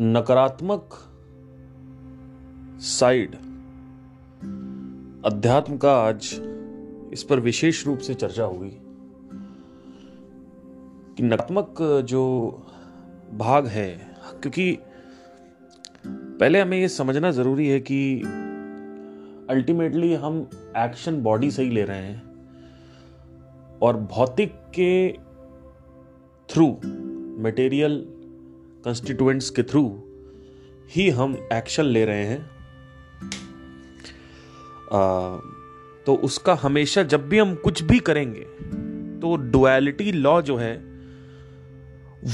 नकारात्मक साइड अध्यात्म का आज इस पर विशेष रूप से चर्चा होगी कि नकारात्मक जो भाग है क्योंकि पहले हमें यह समझना ज़रूरी है कि अल्टीमेटली हम एक्शन बॉडी से ही ले रहे हैं और भौतिक के थ्रू मटेरियल कंस्टिट्यूएंट्स के थ्रू ही हम एक्शन ले रहे हैं आ, तो उसका हमेशा जब भी हम कुछ भी करेंगे तो डुअलिटी लॉ जो है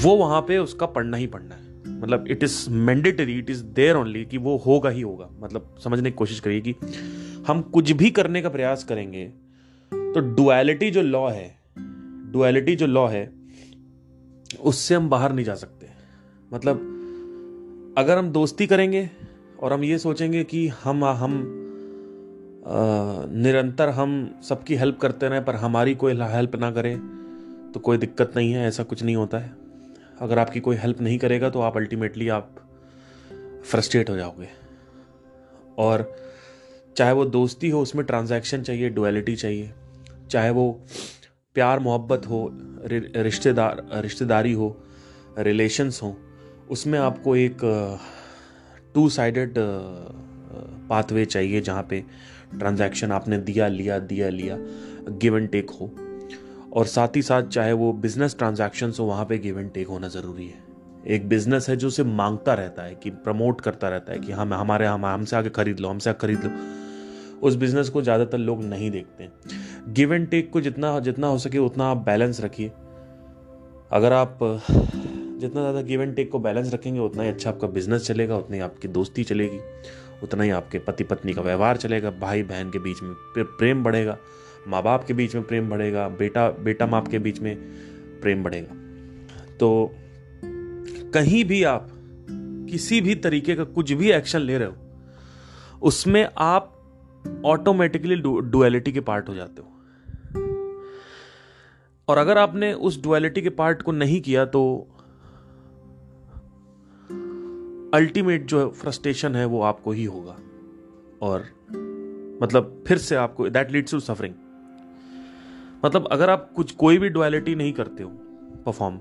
वो वहां पे उसका पढ़ना ही पढ़ना है मतलब it is mandatory it is there only कि वो होगा ही होगा मतलब समझने की कोशिश करिए कि हम कुछ भी करने का प्रयास करेंगे तो डुअलिटी जो लॉ है डुअलिटी जो लॉ है उससे हम बाहर नहीं जा सकते मतलब अगर हम दोस्ती करेंगे और हम ये सोचेंगे कि हम हम निरंतर हम सबकी हेल्प करते रहें पर हमारी कोई हेल्प ना करे तो कोई दिक्कत नहीं है ऐसा कुछ नहीं होता है अगर आपकी कोई हेल्प नहीं करेगा तो आप अल्टीमेटली आप फ्रस्ट्रेट हो जाओगे और चाहे वो दोस्ती हो उसमें ट्रांजैक्शन चाहिए डुअलिटी चाहिए चाहे वो प्यार मोहब्बत हो रिश्तेदार रिश्तेदारी हो रिलेशन्स हों उसमें आपको एक टू साइडेड पाथवे चाहिए जहाँ पे ट्रांजैक्शन आपने दिया लिया दिया लिया गिव एंड टेक हो और साथ ही साथ चाहे वो बिजनेस ट्रांजेक्शन हो वहाँ पे गिव एंड टेक होना ज़रूरी है एक बिजनेस है जो उसे मांगता रहता है कि प्रमोट करता रहता है कि हम हमारे हम हमसे आगे खरीद लो हमसे आगे खरीद लो उस बिजनेस को ज़्यादातर लोग नहीं देखते गिव एंड टेक को जितना जितना हो सके उतना आप बैलेंस रखिए अगर आप जितना ज़्यादा गिव एंड टेक को बैलेंस रखेंगे उतना ही अच्छा आपका बिजनेस चलेगा उतनी आपकी दोस्ती चलेगी उतना ही आपके पति पत्नी का व्यवहार चलेगा भाई बहन के बीच में प्रेम बढ़ेगा माँ बाप के बीच में प्रेम बढ़ेगा बेटा बेटा माँ के बीच में प्रेम बढ़ेगा तो कहीं भी आप किसी भी तरीके का कुछ भी एक्शन ले रहे हो उसमें आप ऑटोमेटिकली डुअलिटी के पार्ट हो जाते हो और अगर आपने उस डुअलिटी के पार्ट को नहीं किया तो अल्टीमेट जो फ्रस्ट्रेशन है वो आपको ही होगा और मतलब फिर से आपको दैट लीड्स टू सफरिंग मतलब अगर आप कुछ कोई भी डुअलिटी नहीं करते हो परफॉर्म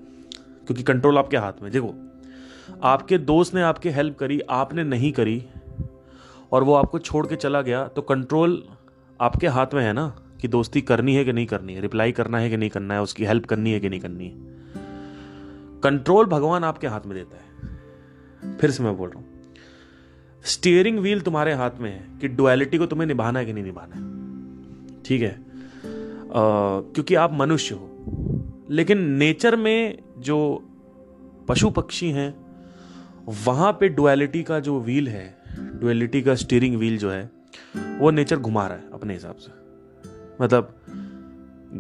क्योंकि कंट्रोल आपके हाथ में देखो आपके दोस्त ने आपकी हेल्प करी आपने नहीं करी और वो आपको छोड़ के चला गया तो कंट्रोल आपके हाथ में है ना कि दोस्ती करनी है कि नहीं करनी है रिप्लाई करना है कि नहीं करना है उसकी हेल्प करनी है कि नहीं करनी है कंट्रोल भगवान आपके हाथ में देता है फिर से मैं बोल रहा हूं स्टीयरिंग व्हील तुम्हारे हाथ में है कि डुअलिटी को तुम्हें निभाना है कि नहीं निभाना है ठीक है आ, क्योंकि आप मनुष्य हो लेकिन नेचर में जो पशु पक्षी हैं वहां पे डुअलिटी का जो व्हील है डुअलिटी का स्टीयरिंग व्हील जो है वो नेचर घुमा रहा है अपने हिसाब से मतलब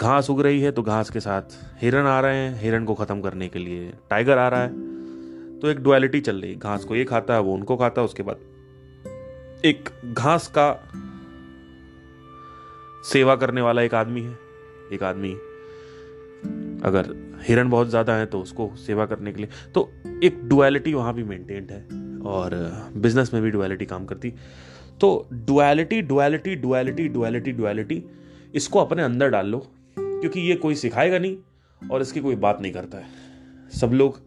घास उग रही है तो घास के साथ हिरण आ रहे हैं हिरण को ख़त्म करने के लिए टाइगर आ रहा है तो एक डुअलिटी चल रही घास को ये खाता है वो उनको खाता है उसके बाद एक घास का सेवा करने वाला एक आदमी है एक आदमी अगर हिरण बहुत ज़्यादा है तो उसको सेवा करने के लिए तो एक डुअलिटी वहां भी मेंटेन्ड है और बिजनेस में भी डुअलिटी काम करती तो duality duality duality duality duality इसको अपने अंदर डाल लो क्योंकि ये कोई सिखाएगा नहीं और इसकी कोई बात नहीं करता है सब लोग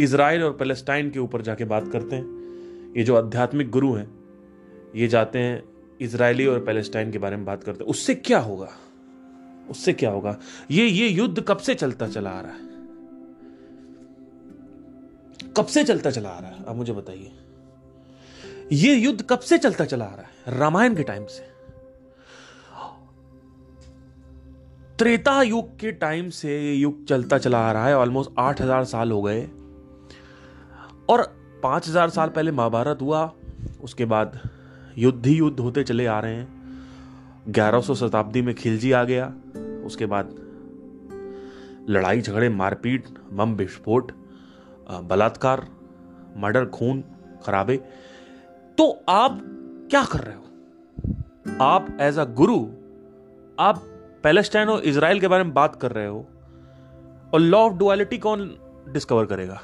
इसराइल और पैलेस्टाइन के ऊपर जाके बात करते हैं ये जो आध्यात्मिक गुरु हैं ये जाते हैं इसराइली और पैलेस्टाइन के बारे में बात करते हैं उससे क्या होगा उससे क्या होगा ये ये युद्ध कब से चलता चला आ रहा है कब से चलता चला आ रहा है आप मुझे बताइए ये युद्ध कब से चलता चला आ रहा है रामायण के टाइम से त्रेता युग के टाइम से ये युग चलता चला आ रहा है ऑलमोस्ट आठ हजार साल हो गए और हजार साल पहले महाभारत हुआ उसके बाद युद्ध ही युद्ध होते चले आ रहे हैं ग्यारह शताब्दी में खिलजी आ गया उसके बाद लड़ाई झगड़े मारपीट बम विस्फोट बलात्कार मर्डर खून खराबे तो आप क्या कर रहे हो आप एज अ गुरु आप पैलेस्टाइन और इसराइल के बारे में बात कर रहे हो और लॉ ऑफ डुअलिटी कौन डिस्कवर करेगा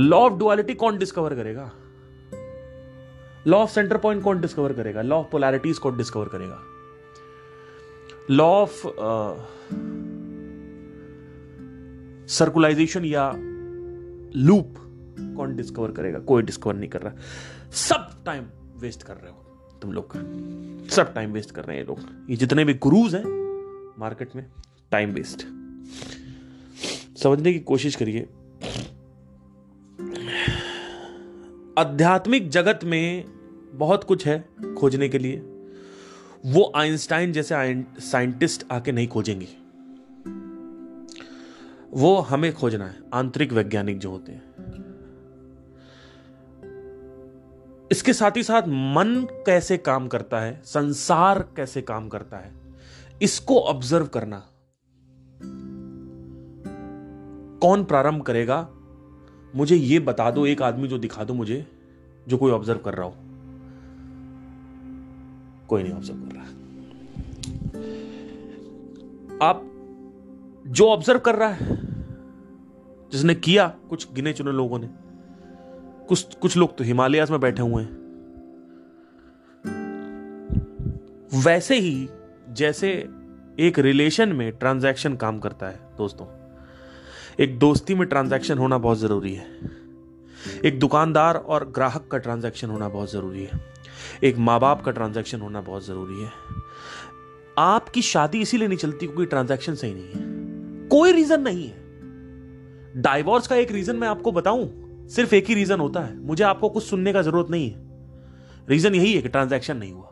लॉ ऑफ डुअलिटी कौन डिस्कवर करेगा लॉ ऑफ सेंटर पॉइंट कौन डिस्कवर करेगा लॉ ऑफ पोलैरिटीज कौन डिस्कवर करेगा लॉ ऑफ सर्कुलाइजेशन या लूप कौन डिस्कवर करेगा कोई डिस्कवर नहीं कर रहा सब टाइम वेस्ट कर रहे हो तुम लोग सब टाइम वेस्ट कर रहे हैं ये लोग ये जितने भी गुरुज हैं मार्केट में टाइम वेस्ट समझने की कोशिश करिए आध्यात्मिक जगत में बहुत कुछ है खोजने के लिए वो आइंस्टाइन जैसे साइंटिस्ट आके नहीं खोजेंगे वो हमें खोजना है आंतरिक वैज्ञानिक जो होते हैं इसके साथ ही साथ मन कैसे काम करता है संसार कैसे काम करता है इसको ऑब्जर्व करना कौन प्रारंभ करेगा मुझे ये बता दो एक आदमी जो दिखा दो मुझे जो कोई ऑब्जर्व कर रहा हो कोई नहीं ऑब्जर्व कर रहा आप जो ऑब्जर्व कर रहा है जिसने किया कुछ गिने चुने लोगों ने कुछ कुछ लोग तो हिमालयाज में बैठे हुए हैं वैसे ही जैसे एक रिलेशन में ट्रांजैक्शन काम करता है दोस्तों एक दोस्ती में ट्रांजैक्शन होना बहुत ज़रूरी है एक दुकानदार और ग्राहक का ट्रांजैक्शन होना बहुत ज़रूरी है एक माँ बाप का ट्रांजैक्शन होना बहुत ज़रूरी है आपकी शादी इसीलिए नहीं चलती क्योंकि ट्रांजैक्शन सही नहीं है कोई रीज़न नहीं है डाइवोर्स का एक रीज़न मैं आपको बताऊं सिर्फ एक ही रीज़न होता है मुझे आपको कुछ सुनने का ज़रूरत नहीं है रीज़न यही है कि ट्रांजैक्शन नहीं हुआ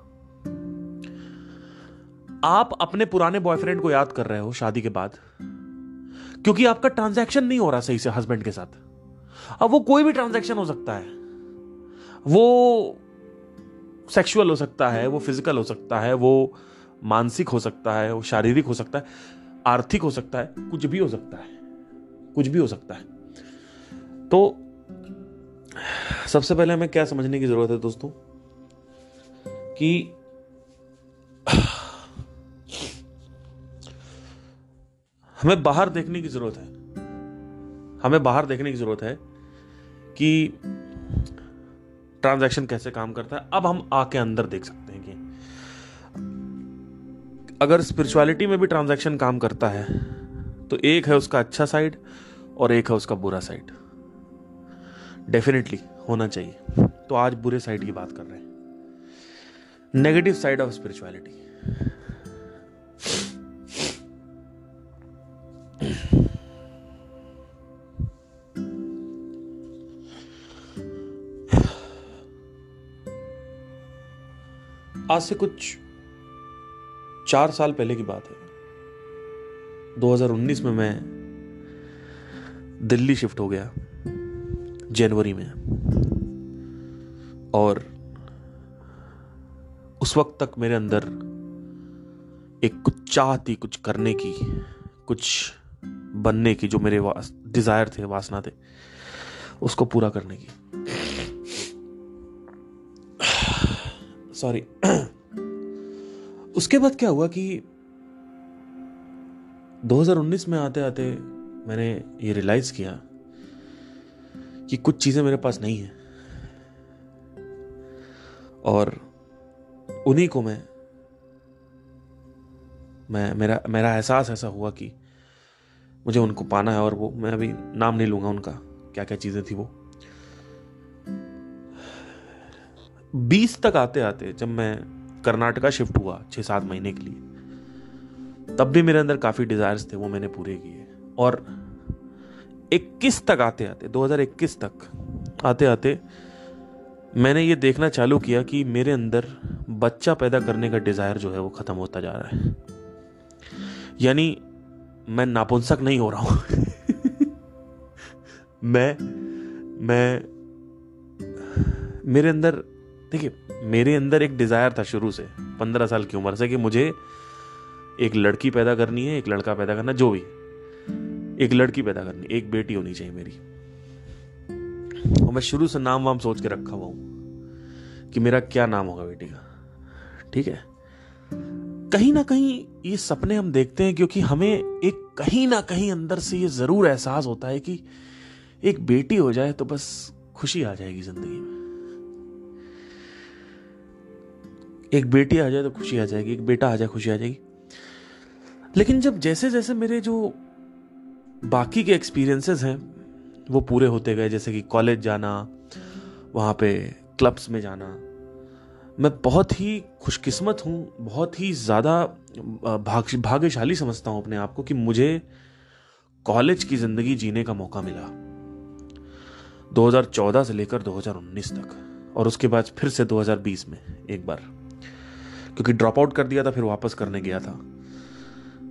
आप अपने पुराने बॉयफ्रेंड को याद कर रहे हो शादी के बाद क्योंकि आपका ट्रांजैक्शन नहीं हो रहा सही से हस्बैंड के साथ अब वो कोई भी ट्रांजैक्शन हो सकता है वो सेक्सुअल हो सकता है वो फिजिकल हो सकता है वो मानसिक हो सकता है वो शारीरिक हो सकता है आर्थिक हो सकता है कुछ भी हो सकता है कुछ भी हो सकता है तो सबसे पहले हमें क्या समझने की जरूरत है दोस्तों कि हमें बाहर देखने की ज़रूरत है हमें बाहर देखने की ज़रूरत है कि ट्रांजैक्शन कैसे काम करता है अब हम आके अंदर देख सकते हैं कि अगर स्पिरिचुअलिटी में भी ट्रांजैक्शन काम करता है तो एक है उसका अच्छा साइड और एक है उसका बुरा साइड डेफिनेटली होना चाहिए तो आज बुरे साइड की बात कर रहे हैं नेगेटिव साइड ऑफ स्पिरिचुअलिटी आज से कुछ चार साल पहले की बात है 2019 में मैं दिल्ली शिफ्ट हो गया जनवरी में और उस वक्त तक मेरे अंदर एक कुछ चाह थी कुछ करने की कुछ बनने की जो मेरे डिज़ायर थे वासना थे उसको पूरा करने की सॉरी उसके बाद क्या हुआ कि 2019 में आते आते मैंने ये रियलाइज़ किया कि कुछ चीज़ें मेरे पास नहीं है और उन्हीं को मैं मैं मेरा मेरा एहसास ऐसा हुआ कि मुझे उनको पाना है और वो मैं अभी नाम नहीं लूंगा उनका क्या क्या चीज़ें थी वो बीस तक आते आते जब मैं कर्नाटका शिफ्ट हुआ छह सात महीने के लिए तब भी मेरे अंदर काफ़ी डिज़ायर्स थे वो मैंने पूरे किए और 21 तक आते आते 2021 तक आते आते मैंने ये देखना चालू किया कि मेरे अंदर बच्चा पैदा करने का डिज़ायर जो है वो ख़त्म होता जा रहा है यानी मैं नापुंसक नहीं हो रहा हूं मैं मैं मेरे अंदर देखिए मेरे अंदर एक डिज़ायर था शुरू से पंद्रह साल की उम्र से कि मुझे एक लड़की पैदा करनी है एक लड़का पैदा करना जो भी एक लड़की पैदा करनी एक बेटी होनी चाहिए मेरी और मैं शुरू से नाम वाम सोच के रखा हुआ हूं कि मेरा क्या नाम होगा बेटी का ठीक है कहीं ना कहीं ये सपने हम देखते हैं क्योंकि हमें एक कहीं ना कहीं अंदर से ये ज़रूर एहसास होता है कि एक बेटी हो जाए तो बस खुशी आ जाएगी ज़िंदगी में एक बेटी आ जाए तो खुशी आ जाएगी एक बेटा आ जाए खुशी आ जाएगी लेकिन जब जैसे जैसे मेरे जो बाकी के एक्सपीरियंसेस हैं वो पूरे होते गए जैसे कि कॉलेज जाना वहां पे क्लब्स में जाना मैं बहुत ही खुशकिस्मत हूँ बहुत ही ज़्यादा भाग भाग्यशाली समझता हूँ अपने आप को कि मुझे कॉलेज की ज़िंदगी जीने का मौका मिला 2014 से लेकर 2019 तक और उसके बाद फिर से 2020 में एक बार क्योंकि ड्रॉप आउट कर दिया था फिर वापस करने गया था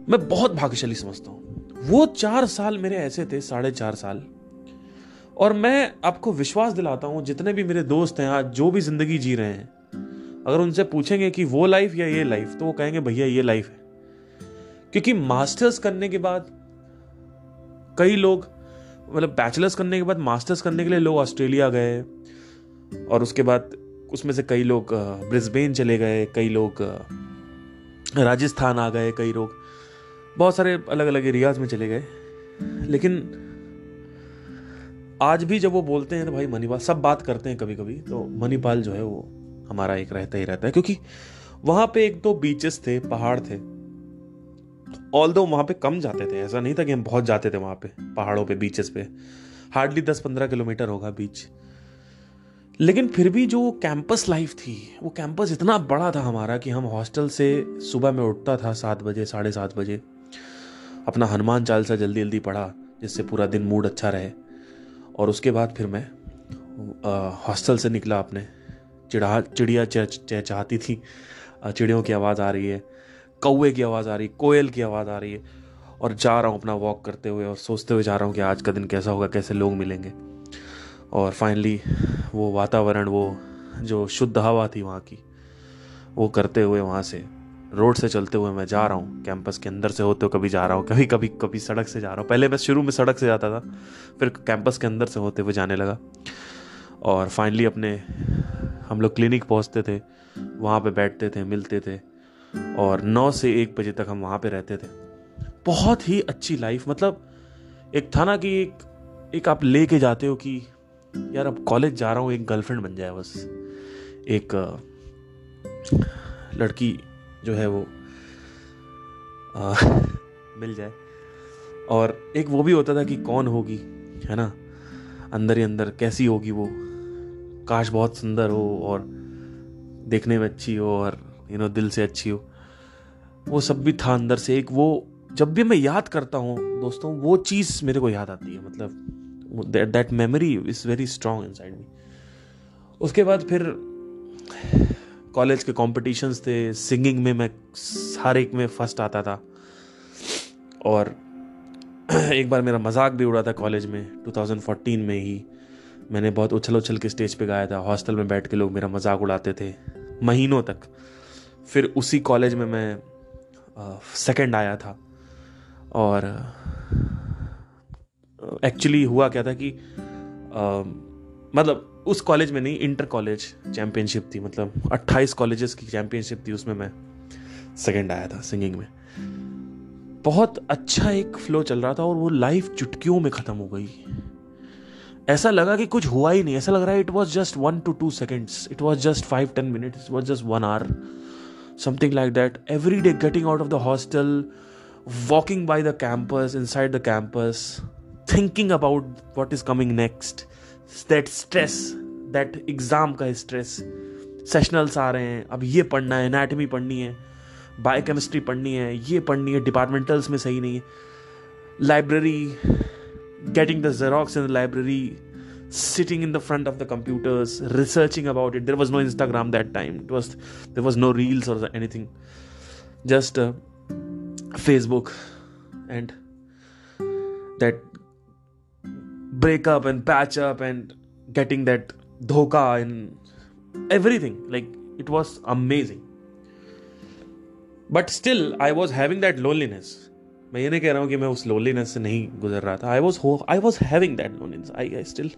मैं बहुत भाग्यशाली समझता हूँ वो चार साल मेरे ऐसे थे साढ़े चार साल और मैं आपको विश्वास दिलाता हूँ जितने भी मेरे दोस्त हैं आज जो भी जिंदगी जी रहे हैं अगर उनसे पूछेंगे कि वो लाइफ या ये लाइफ तो वो कहेंगे भैया ये लाइफ है क्योंकि मास्टर्स करने के बाद कई लोग मतलब बैचलर्स करने के बाद मास्टर्स करने के लिए लोग ऑस्ट्रेलिया गए और उसके बाद उसमें से कई लोग ब्रिस्बेन चले गए कई लोग राजस्थान आ गए कई लोग बहुत सारे अलग अलग एरियाज में चले गए लेकिन आज भी जब वो बोलते हैं तो भाई मणिपाल सब बात करते हैं कभी कभी तो मणिपाल जो है वो हमारा एक रहता ही रहता है क्योंकि वहां पे एक दो बीचेस थे पहाड़ थे ऑल दो वहां पे कम जाते थे ऐसा नहीं था कि हम बहुत जाते थे वहां पे पहाड़ों पे बीचेस पे हार्डली दस पंद्रह किलोमीटर होगा बीच लेकिन फिर भी जो कैंपस लाइफ थी वो कैंपस इतना बड़ा था हमारा कि हम हॉस्टल से सुबह में उठता था सात बजे साढ़े सात बजे अपना हनुमान चालीसा जल्दी जल्दी पढ़ा जिससे पूरा दिन मूड अच्छा रहे और उसके बाद फिर मैं हॉस्टल से निकला अपने चिड़ा चिड़िया चहचहाती थी चिड़ियों की आवाज़ आ रही है कौए की आवाज़ आ रही है कोयल की आवाज़ आ रही है और जा रहा हूँ अपना वॉक करते हुए और सोचते हुए जा रहा हूँ कि आज का दिन कैसा होगा कैसे लोग मिलेंगे और फाइनली वो वातावरण वो जो शुद्ध हवा थी वहाँ की वो करते हुए वहाँ से रोड से चलते हुए मैं जा रहा हूँ कैंपस के अंदर से होते हुए कभी जा रहा हूँ कभी कभी कभी सड़क से जा रहा हूँ पहले मैं शुरू में सड़क से जाता था फिर कैंपस के अंदर से होते हुए जाने लगा और फाइनली अपने हम लोग क्लिनिक पहुंचते थे वहाँ पे बैठते थे मिलते थे और नौ से एक बजे तक हम वहाँ पे रहते थे बहुत ही अच्छी लाइफ मतलब एक था ना कि एक एक आप ले के जाते हो कि यार अब कॉलेज जा रहा हूँ एक गर्लफ्रेंड बन जाए बस एक लड़की जो है वो आ, मिल जाए और एक वो भी होता था कि कौन होगी है ना अंदर ही अंदर कैसी होगी वो काश बहुत सुंदर हो और देखने में अच्छी हो और यू नो दिल से अच्छी हो वो सब भी था अंदर से एक वो जब भी मैं याद करता हूँ दोस्तों वो चीज़ मेरे को याद आती है मतलब that memory is very strong inside me उसके बाद फिर कॉलेज के कॉम्पिटिशन्स थे सिंगिंग में मैं हर एक में फर्स्ट आता था और एक बार मेरा मजाक भी उड़ा था कॉलेज में 2014 में ही मैंने बहुत उछल उछल के स्टेज पे गाया था हॉस्टल में बैठ के लोग मेरा मजाक उड़ाते थे महीनों तक फिर उसी कॉलेज में मैं सेकंड आया था और एक्चुअली हुआ क्या था कि आ, मतलब उस कॉलेज में नहीं इंटर कॉलेज चैम्पियनशिप थी मतलब 28 कॉलेजेस की चैम्पियनशिप थी उसमें मैं सेकंड आया था सिंगिंग में बहुत अच्छा एक फ्लो चल रहा था और वो लाइफ चुटकियों में ख़त्म हो गई ऐसा लगा कि कुछ हुआ ही नहीं ऐसा लग रहा है it was just one two two seconds it was just five ten minute it was just one hour something like that every day getting out of the hostel walking by the campus inside the campus thinking about what is coming next that stress that exam का stress sessionals आ रहे हैं अब ये पढ़ना है anatomy पढ़नी है बायोकेमिस्ट्री पढ़नी है ये पढ़नी है डिपार्टमेंटल्स में सही नहीं है library getting the Xerox in the library, sitting in the front of the computers, researching about it. There was no Instagram that time. It was there was no reels or anything. Just uh, Facebook and that break up and patch up and getting that dhoka and everything. Like it was amazing. But still, I was having that loneliness मैं ये नहीं कह रहा हूँ कि मैं उस loneliness से नहीं गुजर रहा था I was I was having that loneliness I I still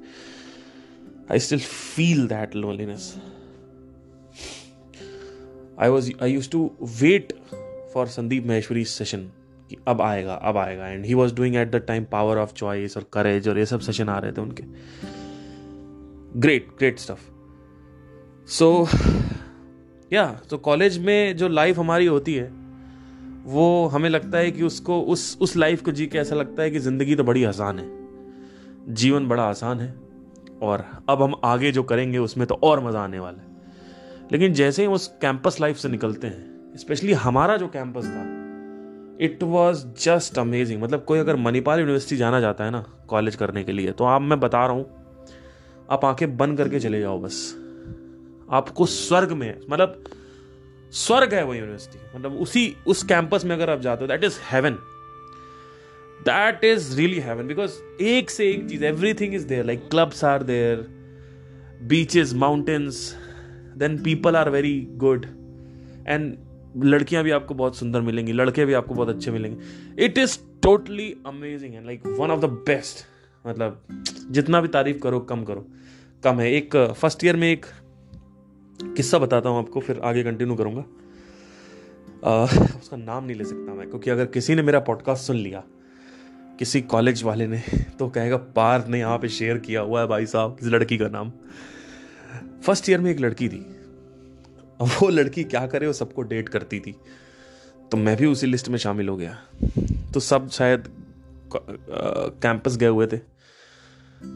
I still feel that loneliness I was I use to wait for Sandeep Maheshwari session कि अब आएगा अब आएगा and he was doing at the time power of choice और courage और ये सब session आ रहे थे उनके ग्रेट ग्रेट स्टफ सो या तो कॉलेज में जो लाइफ हमारी होती है वो हमें लगता है कि उसको उस उस लाइफ को जी के ऐसा लगता है कि ज़िंदगी तो बड़ी आसान है जीवन बड़ा आसान है और अब हम आगे जो करेंगे उसमें तो और मज़ा आने वाला है लेकिन जैसे ही उस कैंपस लाइफ से निकलते हैं स्पेशली हमारा जो कैंपस था इट वॉज जस्ट अमेजिंग मतलब कोई अगर मणिपाल यूनिवर्सिटी जाना जाता है ना कॉलेज करने के लिए तो आप मैं बता रहा हूँ आप आंखें बंद करके चले जाओ बस आपको स्वर्ग में मतलब स्वर्ग है वो यूनिवर्सिटी मतलब उसी उस कैंपस में अगर आप जाते हो that is heaven that is really heaven because एक से एक चीज everything is there like clubs are there beaches mountains then people are very good and लड़कियां भी आपको बहुत सुंदर मिलेंगी लड़के भी आपको बहुत अच्छे मिलेंगे it is totally amazing and like one of the best मतलब जितना भी तारीफ करो कम करो कम है एक फर्स्ट ईयर में एक किस्सा बताता हूँ आपको फिर आगे कंटिन्यू करूँगा उसका नाम नहीं ले सकता मैं क्योंकि अगर किसी ने मेरा पॉडकास्ट सुन लिया किसी कॉलेज वाले ने तो कहेगा पार ने यहाँ पे शेयर किया हुआ है भाई साहब इस लड़की का नाम फर्स्ट ईयर में एक लड़की थी अब वो लड़की क्या करे वो सबको डेट करती थी तो मैं भी उसी लिस्ट में शामिल हो गया तो सब शायद कैंपस गए हुए थे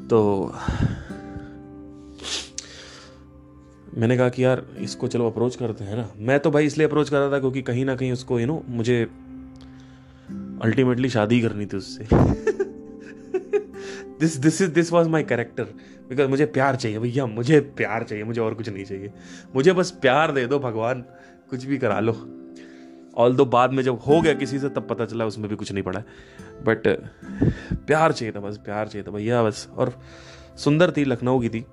तो मैंने कहा कि यार इसको चलो अप्रोच करते हैं ना मैं तो भाई इसलिए अप्रोच कर रहा था क्योंकि कहीं ना कहीं उसको यू नो मुझे अल्टीमेटली शादी करनी थी उससे this this is this was my character because मुझे प्यार चाहिए भैया मुझे प्यार चाहिए मुझे और कुछ नहीं चाहिए मुझे बस प्यार दे दो भगवान कुछ भी करा लो ऑल दो बाद में जब हो गया किसी से तब पता चला उसमें भी कुछ नहीं पड़ा बट प्यार चाहिए था बस प्यार चाहिए था भैया बस और सुंदर थी लखनऊ की थी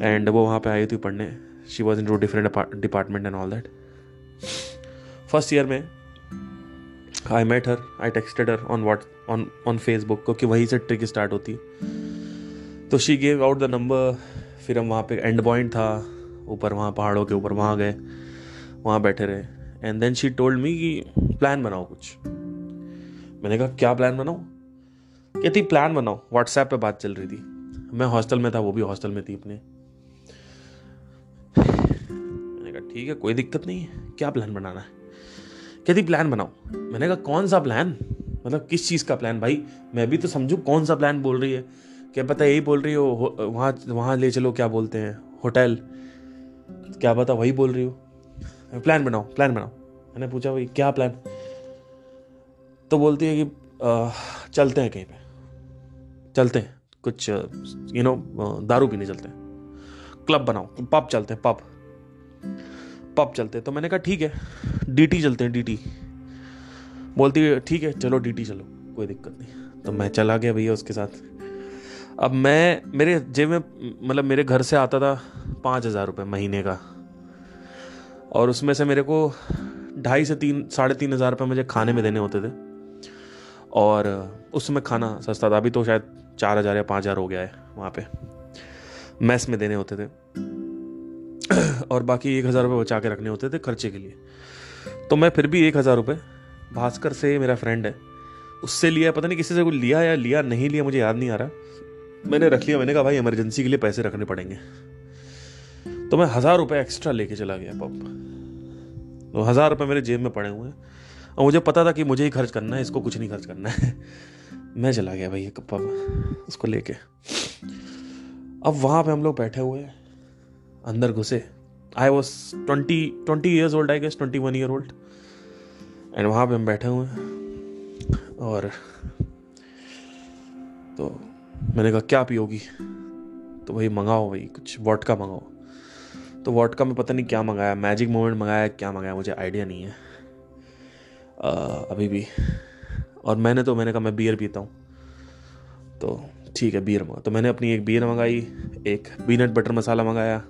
एंड वो वहाँ पे आई थी पढ़ने she was in two different department and all that first year में I met her I texted her on what on on Facebook क्योंकि वहीं से ट्रिक स्टार्ट होती तो she gave out the number फिर हम वहाँ पे एंड पॉइंट था ऊपर वहाँ पहाड़ों के ऊपर वहाँ गए वहाँ बैठे रहे and then she told me कि प्लान बनाओ कुछ मैंने कहा क्या प्लान बनाओ कहती प्लान बनाओ व्हाट्सएप पे बात चल रही थी मैं हॉस्टल में था वो भी हॉस्टल में थी अपने ठीक है कोई दिक्कत नहीं है क्या प्लान बनाना है कहती प्लान बनाओ मैंने कहा कौन सा प्लान मतलब किस चीज़ का प्लान भाई मैं भी तो समझू कौन सा प्लान बोल रही है क्या पता यही बोल रही हो वहाँ वहाँ ले चलो क्या बोलते हैं होटल क्या पता वही बोल रही हो प्लान बनाओ प्लान बनाओ मैंने पूछा भाई क्या प्लान तो बोलती है कि आ, चलते हैं कहीं पे चलते हैं कुछ यू नो दारू पीने चलते हैं क्लब बनाओ पब चलते हैं पब पब चलते तो मैंने कहा ठीक है डीटी चलते हैं डीटी बोलती है ठीक है चलो डीटी चलो कोई दिक्कत नहीं तो मैं चला गया भैया उसके साथ अब मैं मेरे जेब में मतलब मेरे घर से आता था पाँच हज़ार रुपये महीने का और उसमें से मेरे को ढाई से तीन साढ़े तीन हज़ार रुपये मुझे खाने में देने होते थे और उसमें खाना सस्ता था अभी तो शायद चार हज़ार या पाँच हज़ार हो गया है वहाँ पे मैस में देने होते थे और बाकी एक हज़ार रुपये बचा के रखने होते थे खर्चे के लिए तो मैं फिर भी एक हज़ार रुपये भास्कर से मेरा फ्रेंड है उससे लिया पता नहीं किसी से कुछ लिया या लिया नहीं लिया मुझे याद नहीं आ रहा मैंने रख लिया मैंने कहा भाई इमरजेंसी के लिए पैसे रखने पड़ेंगे तो मैं हज़ार रुपये एक्स्ट्रा लेके चला गया पब तो हज़ार रुपये मेरे जेब में पड़े हुए हैं और मुझे पता था कि मुझे ही खर्च करना है इसको कुछ नहीं खर्च करना है मैं चला गया भाई पब उसको लेके अब वहाँ पे हम लोग बैठे हुए हैं अंदर घुसे I was twenty twenty years old I guess twenty one year old and वहाँ पे हम बैठे हुए हैं और तो मैंने कहा क्या पियोगी तो वही मंगाओ वही कुछ का मंगाओ तो का में पता नहीं क्या मंगाया मैजिक मोमेंट मंगाया क्या मंगाया मुझे आइडिया नहीं है आ, अभी भी और मैंने तो मैंने कहा मैं बियर पीता हूँ तो ठीक है बियर मंगा तो मैंने अपनी एक बियर मंगाई एक पीनट बटर मसाला मंगाया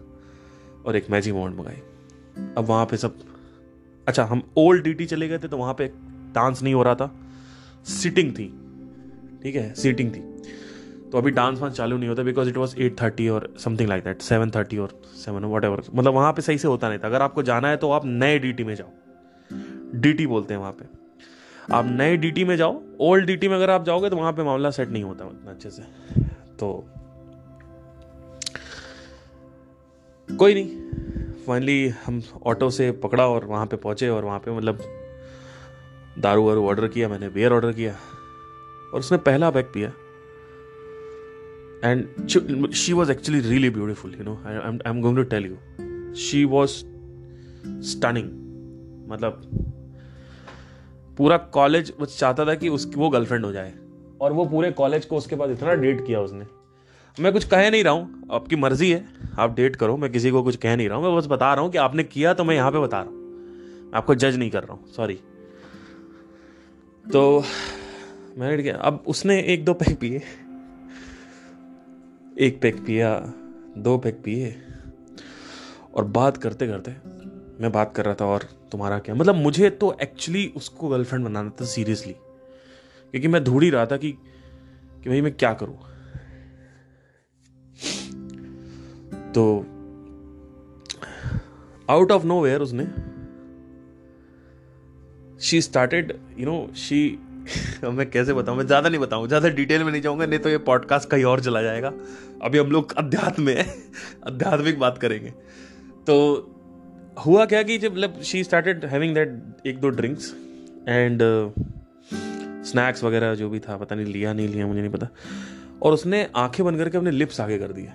और एक मैजिक वॉन्ड मंगाई अब वहाँ पे सब अच्छा हम ओल्ड डीटी चले गए थे तो वहाँ पे डांस नहीं हो रहा था सीटिंग थी ठीक है सीटिंग थी तो अभी डांस वांस चालू नहीं होता because it was eight thirty और something like that seven thirty और सेवन वट एवर मतलब वहाँ पे सही से होता नहीं था अगर आपको जाना है तो आप नए डीटी में जाओ डीटी बोलते हैं वहाँ पे आप नए डीटी में जाओ ओल्ड डीटी में अगर आप जाओगे तो वहाँ पे मामला सेट नहीं होता उतना अच्छे से तो कोई नहीं फाइनली हम ऑटो से पकड़ा और वहाँ पे पहुँचे और वहाँ पे मतलब दारू वारू ऑर्डर किया मैंने बियर ऑर्डर किया और उसने पहला बैग पिया and she was actually really beautiful you know I am going to tell you she was stunning मतलब पूरा कॉलेज चाहता था कि उसकी वो गर्लफ्रेंड हो जाए और वो पूरे कॉलेज को उसके बाद इतना डेट किया उसने मैं कुछ कह नहीं रहा हूँ आपकी मर्जी है आप डेट करो मैं किसी को कुछ कह नहीं रहा हूँ मैं बस बता रहा हूँ कि आपने किया तो मैं यहाँ पे बता रहा हूँ मैं आपको जज नहीं कर रहा हूँ सॉरी तो मैंने किया अब उसने एक दो पैक पिए एक पैक पिया दो पैक पिए और बात करते करते मैं बात कर रहा था और तुम्हारा क्या मतलब मुझे तो एक्चुअली उसको गर्लफ्रेंड बनाना था सीरियसली क्योंकि मैं ढूंढ ही रहा था कि कि भाई मैं क्या करूँ तो आउट ऑफ नो वेयर उसने she started you know she मैं कैसे बताऊं मैं ज़्यादा नहीं बताऊं ज़्यादा डिटेल में नहीं जाऊंगा नहीं तो ये पॉडकास्ट कहीं और चला जाएगा अभी हम लोग अध्यात्म में आध्यात्मिक बात करेंगे तो हुआ क्या कि जब मतलब शी स्टार्टेड हैविंग दैट एक दो ड्रिंक्स एंड स्नैक्स वगैरह जो भी था पता नहीं लिया नहीं लिया मुझे नहीं पता और उसने आंखें बंद करके अपने लिप्स आगे कर दिए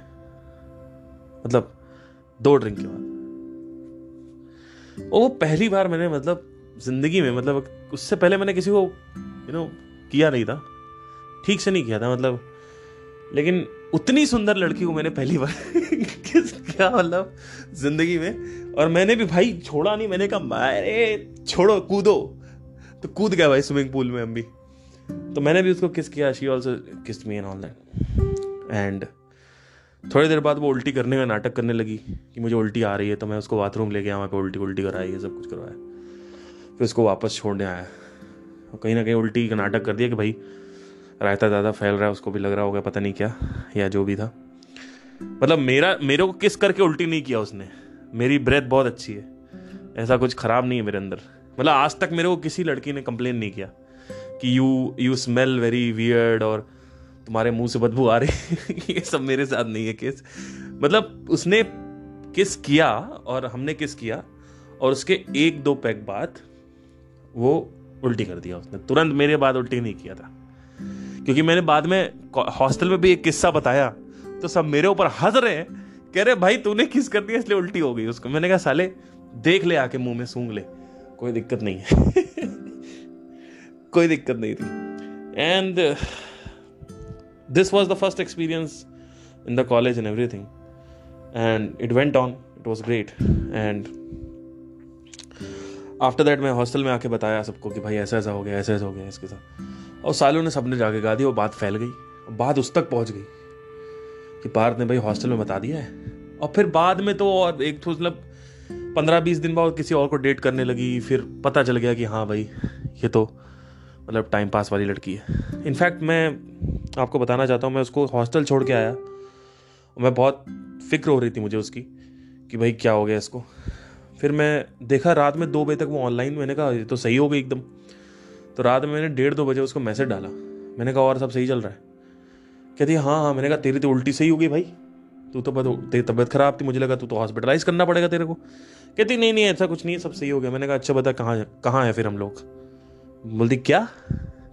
मतलब दो ड्रिंक के बाद और वो पहली बार मैंने मतलब जिंदगी में मतलब उससे पहले मैंने किसी को यू नो किया नहीं था ठीक से नहीं किया था मतलब लेकिन उतनी सुंदर लड़की को मैंने पहली बार किस क्या मतलब जिंदगी में और मैंने भी भाई छोड़ा नहीं मैंने कहा मारे छोड़ो कूदो तो कूद गया भाई स्विमिंग पूल में हम भी तो मैंने भी उसको किस किया she also kiss me and all that and थोड़ी देर बाद वो उल्टी करने का नाटक करने लगी कि मुझे उल्टी आ रही है तो मैं उसको बाथरूम ले गया वहाँ पे उल्टी उल्टी कराई ये सब कुछ करवाया फिर उसको वापस छोड़ने आया और कहीं ना कहीं उल्टी का नाटक कर दिया कि भाई रायता ज़्यादा फैल रहा है उसको भी लग रहा होगा पता नहीं क्या या जो भी था मतलब मेरा मेरे को किस करके उल्टी नहीं किया उसने मेरी ब्रेथ बहुत अच्छी है ऐसा कुछ ख़राब नहीं है मेरे अंदर मतलब आज तक मेरे को किसी लड़की ने कंप्लेन नहीं किया कि you you smell very weird और तुम्हारे मुंह से बदबू आ रही ये सब मेरे साथ नहीं है किस मतलब उसने किस किया और हमने किस किया और उसके एक दो पैक बाद वो उल्टी कर दिया उसने तुरंत मेरे बाद उल्टी नहीं किया था क्योंकि मैंने बाद में हॉस्टल में भी एक किस्सा बताया तो सब मेरे ऊपर हंस रहे हैं कह रहे भाई तूने किस कर दिया इसलिए उल्टी हो गई उसको मैंने कहा साले देख ले आके मुंह में सूंघ ले कोई दिक्कत नहीं है कोई दिक्कत नहीं थी and this was the first experience in the college and everything and it went on it was great and after that मैं हॉस्टल में आके बताया सबको कि भाई ऐसा ऐसा हो गया ऐसा ऐसा हो गया इसके साथ और सालों ने सबने जाके गा दी वो बात फैल गई बात उस तक पहुंच गई कि पार्थ ने भाई हॉस्टल में बता दिया है और फिर बाद में तो और एक तो मतलब पंद्रह बीस दिन बाद किसी और को डेट करने लगी फिर पता चल गया कि हाँ भाई ये तो मतलब टाइम पास वाली लड़की है इनफैक्ट मैं आपको बताना चाहता हूँ मैं उसको हॉस्टल छोड़ के आया मैं बहुत फिक्र हो रही थी मुझे उसकी कि भाई क्या हो गया इसको फिर मैं देखा रात में दो बजे तक वो ऑनलाइन मैंने कहा ये तो सही हो गई एकदम तो रात में मैंने डेढ़ दो बजे उसको मैसेज डाला मैंने कहा और सब सही चल रहा है कहती है हाँ हाँ मैंने कहा तेरी तो उल्टी सही हो गई भाई तू तो बहुत तेरी तबीयत ख़राब थी मुझे लगा तू तो हॉस्पिटलाइज करना पड़ेगा तेरे को कहती नहीं नहीं ऐसा कुछ नहीं है सब सही हो गया मैंने कहा अच्छा बता कहाँ कहाँ है फिर हम लोग बोलती क्या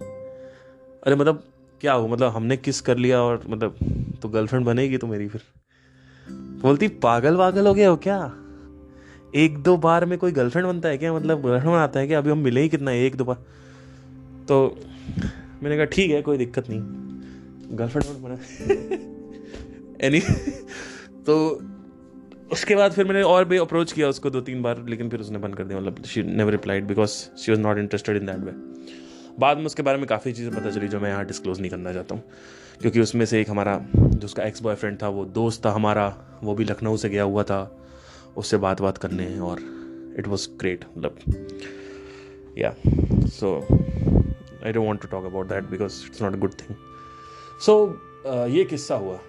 अरे मतलब क्या हो मतलब हमने किस कर लिया और मतलब तो गर्लफ्रेंड बनेगी तो मेरी फिर तो बोलती पागल वागल हो गया हो क्या एक दो बार में कोई गर्लफ्रेंड बनता है क्या मतलब गर्लफ्रेंड बनाता है क्या अभी हम मिले ही कितना है एक दो बार तो मैंने कहा ठीक है कोई दिक्कत नहीं गर्लफ्रेंड बना एनी तो उसके बाद फिर मैंने और भी अप्रोच किया उसको दो तीन बार लेकिन फिर उसने बंद कर दिया मतलब she never replied because she was not interested in that way बाद में उसके बारे में काफ़ी चीज़ें पता चली जो मैं यहाँ डिस्क्लोज़ नहीं करना चाहता हूँ क्योंकि उसमें से एक हमारा जो उसका एक्स बॉयफ्रेंड था वो दोस्त था हमारा वो भी लखनऊ से गया हुआ था उससे बात बात करने और इट वॉज ग्रेट मतलब या so I don't want to talk about that because it's not a good thing so ये किस्सा हुआ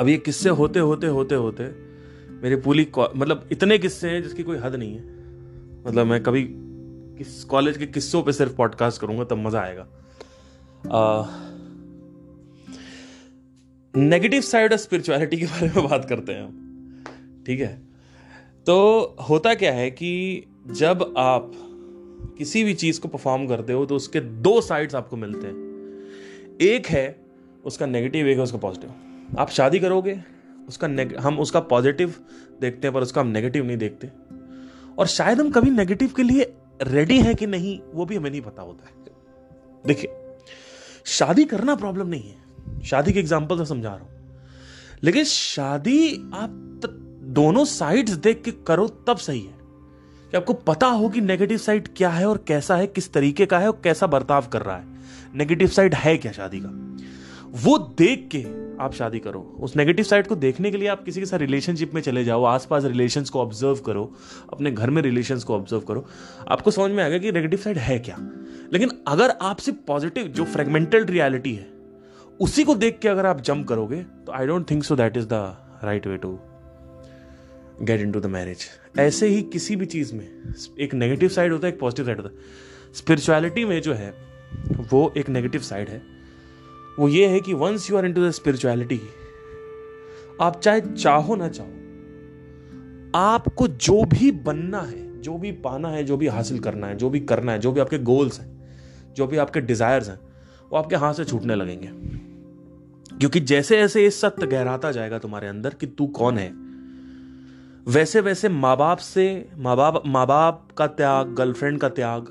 अब ये किस्से होते होते होते होते मेरे पूरी मतलब इतने किस्से हैं जिसकी कोई हद नहीं है मतलब मैं कभी किस कॉलेज के किस्सों पे सिर्फ पॉडकास्ट करूंगा तब मज़ा आएगा नेगेटिव साइड ऑफ स्पिरिचुअलिटी के बारे में बात करते हैं हम ठीक है तो होता क्या है कि जब आप किसी भी चीज़ को परफॉर्म करते हो तो उसके दो साइड्स आपको मिलते हैं एक है उसका नेगेटिव एक है उसका पॉजिटिव आप शादी करोगे उसका हम उसका पॉजिटिव देखते हैं पर उसका हम नेगेटिव नहीं देखते और शायद हम कभी नेगेटिव के लिए रेडी हैं कि नहीं वो भी हमें नहीं पता होता है देखिए शादी करना प्रॉब्लम नहीं है शादी के एग्जाम्पल से समझा रहा हूं लेकिन शादी आप दोनों साइड्स देख के करो तब सही है कि आपको पता हो कि नेगेटिव साइड क्या है और कैसा है किस तरीके का है और कैसा बर्ताव कर रहा है नेगेटिव साइड है क्या शादी का वो देख के आप शादी करो उस नेगेटिव साइड को देखने के लिए आप किसी के साथ रिलेशनशिप में चले जाओ आसपास रिलेशंस को ऑब्जर्व करो अपने घर में रिलेशंस को ऑब्जर्व करो आपको समझ में आएगा कि नेगेटिव साइड है क्या लेकिन अगर आपसे पॉजिटिव जो फ्रेगमेंटल रियलिटी है उसी को देख के अगर आप जंप करोगे तो I don't think so that is the right way to get in to the marriage ऐसे ही किसी भी चीज़ में एक नेगेटिव साइड होता है एक पॉजिटिव साइड होता है स्पिरिचुअलिटी में जो है वो एक नेगेटिव साइड है वो ये है कि once you are into the spirituality आप चाहे चाहो ना चाहो आपको जो भी बनना है जो भी पाना है जो भी हासिल करना है जो भी करना है जो भी आपके गोल्स हैं जो भी आपके डिजायर्स हैं वो आपके हाथ से छूटने लगेंगे क्योंकि जैसे जैसे ये सत्य गहराता जाएगा तुम्हारे अंदर कि तू कौन है वैसे वैसे माँ बाप से माँ बाप माँ बाप का त्याग गर्लफ्रेंड का त्याग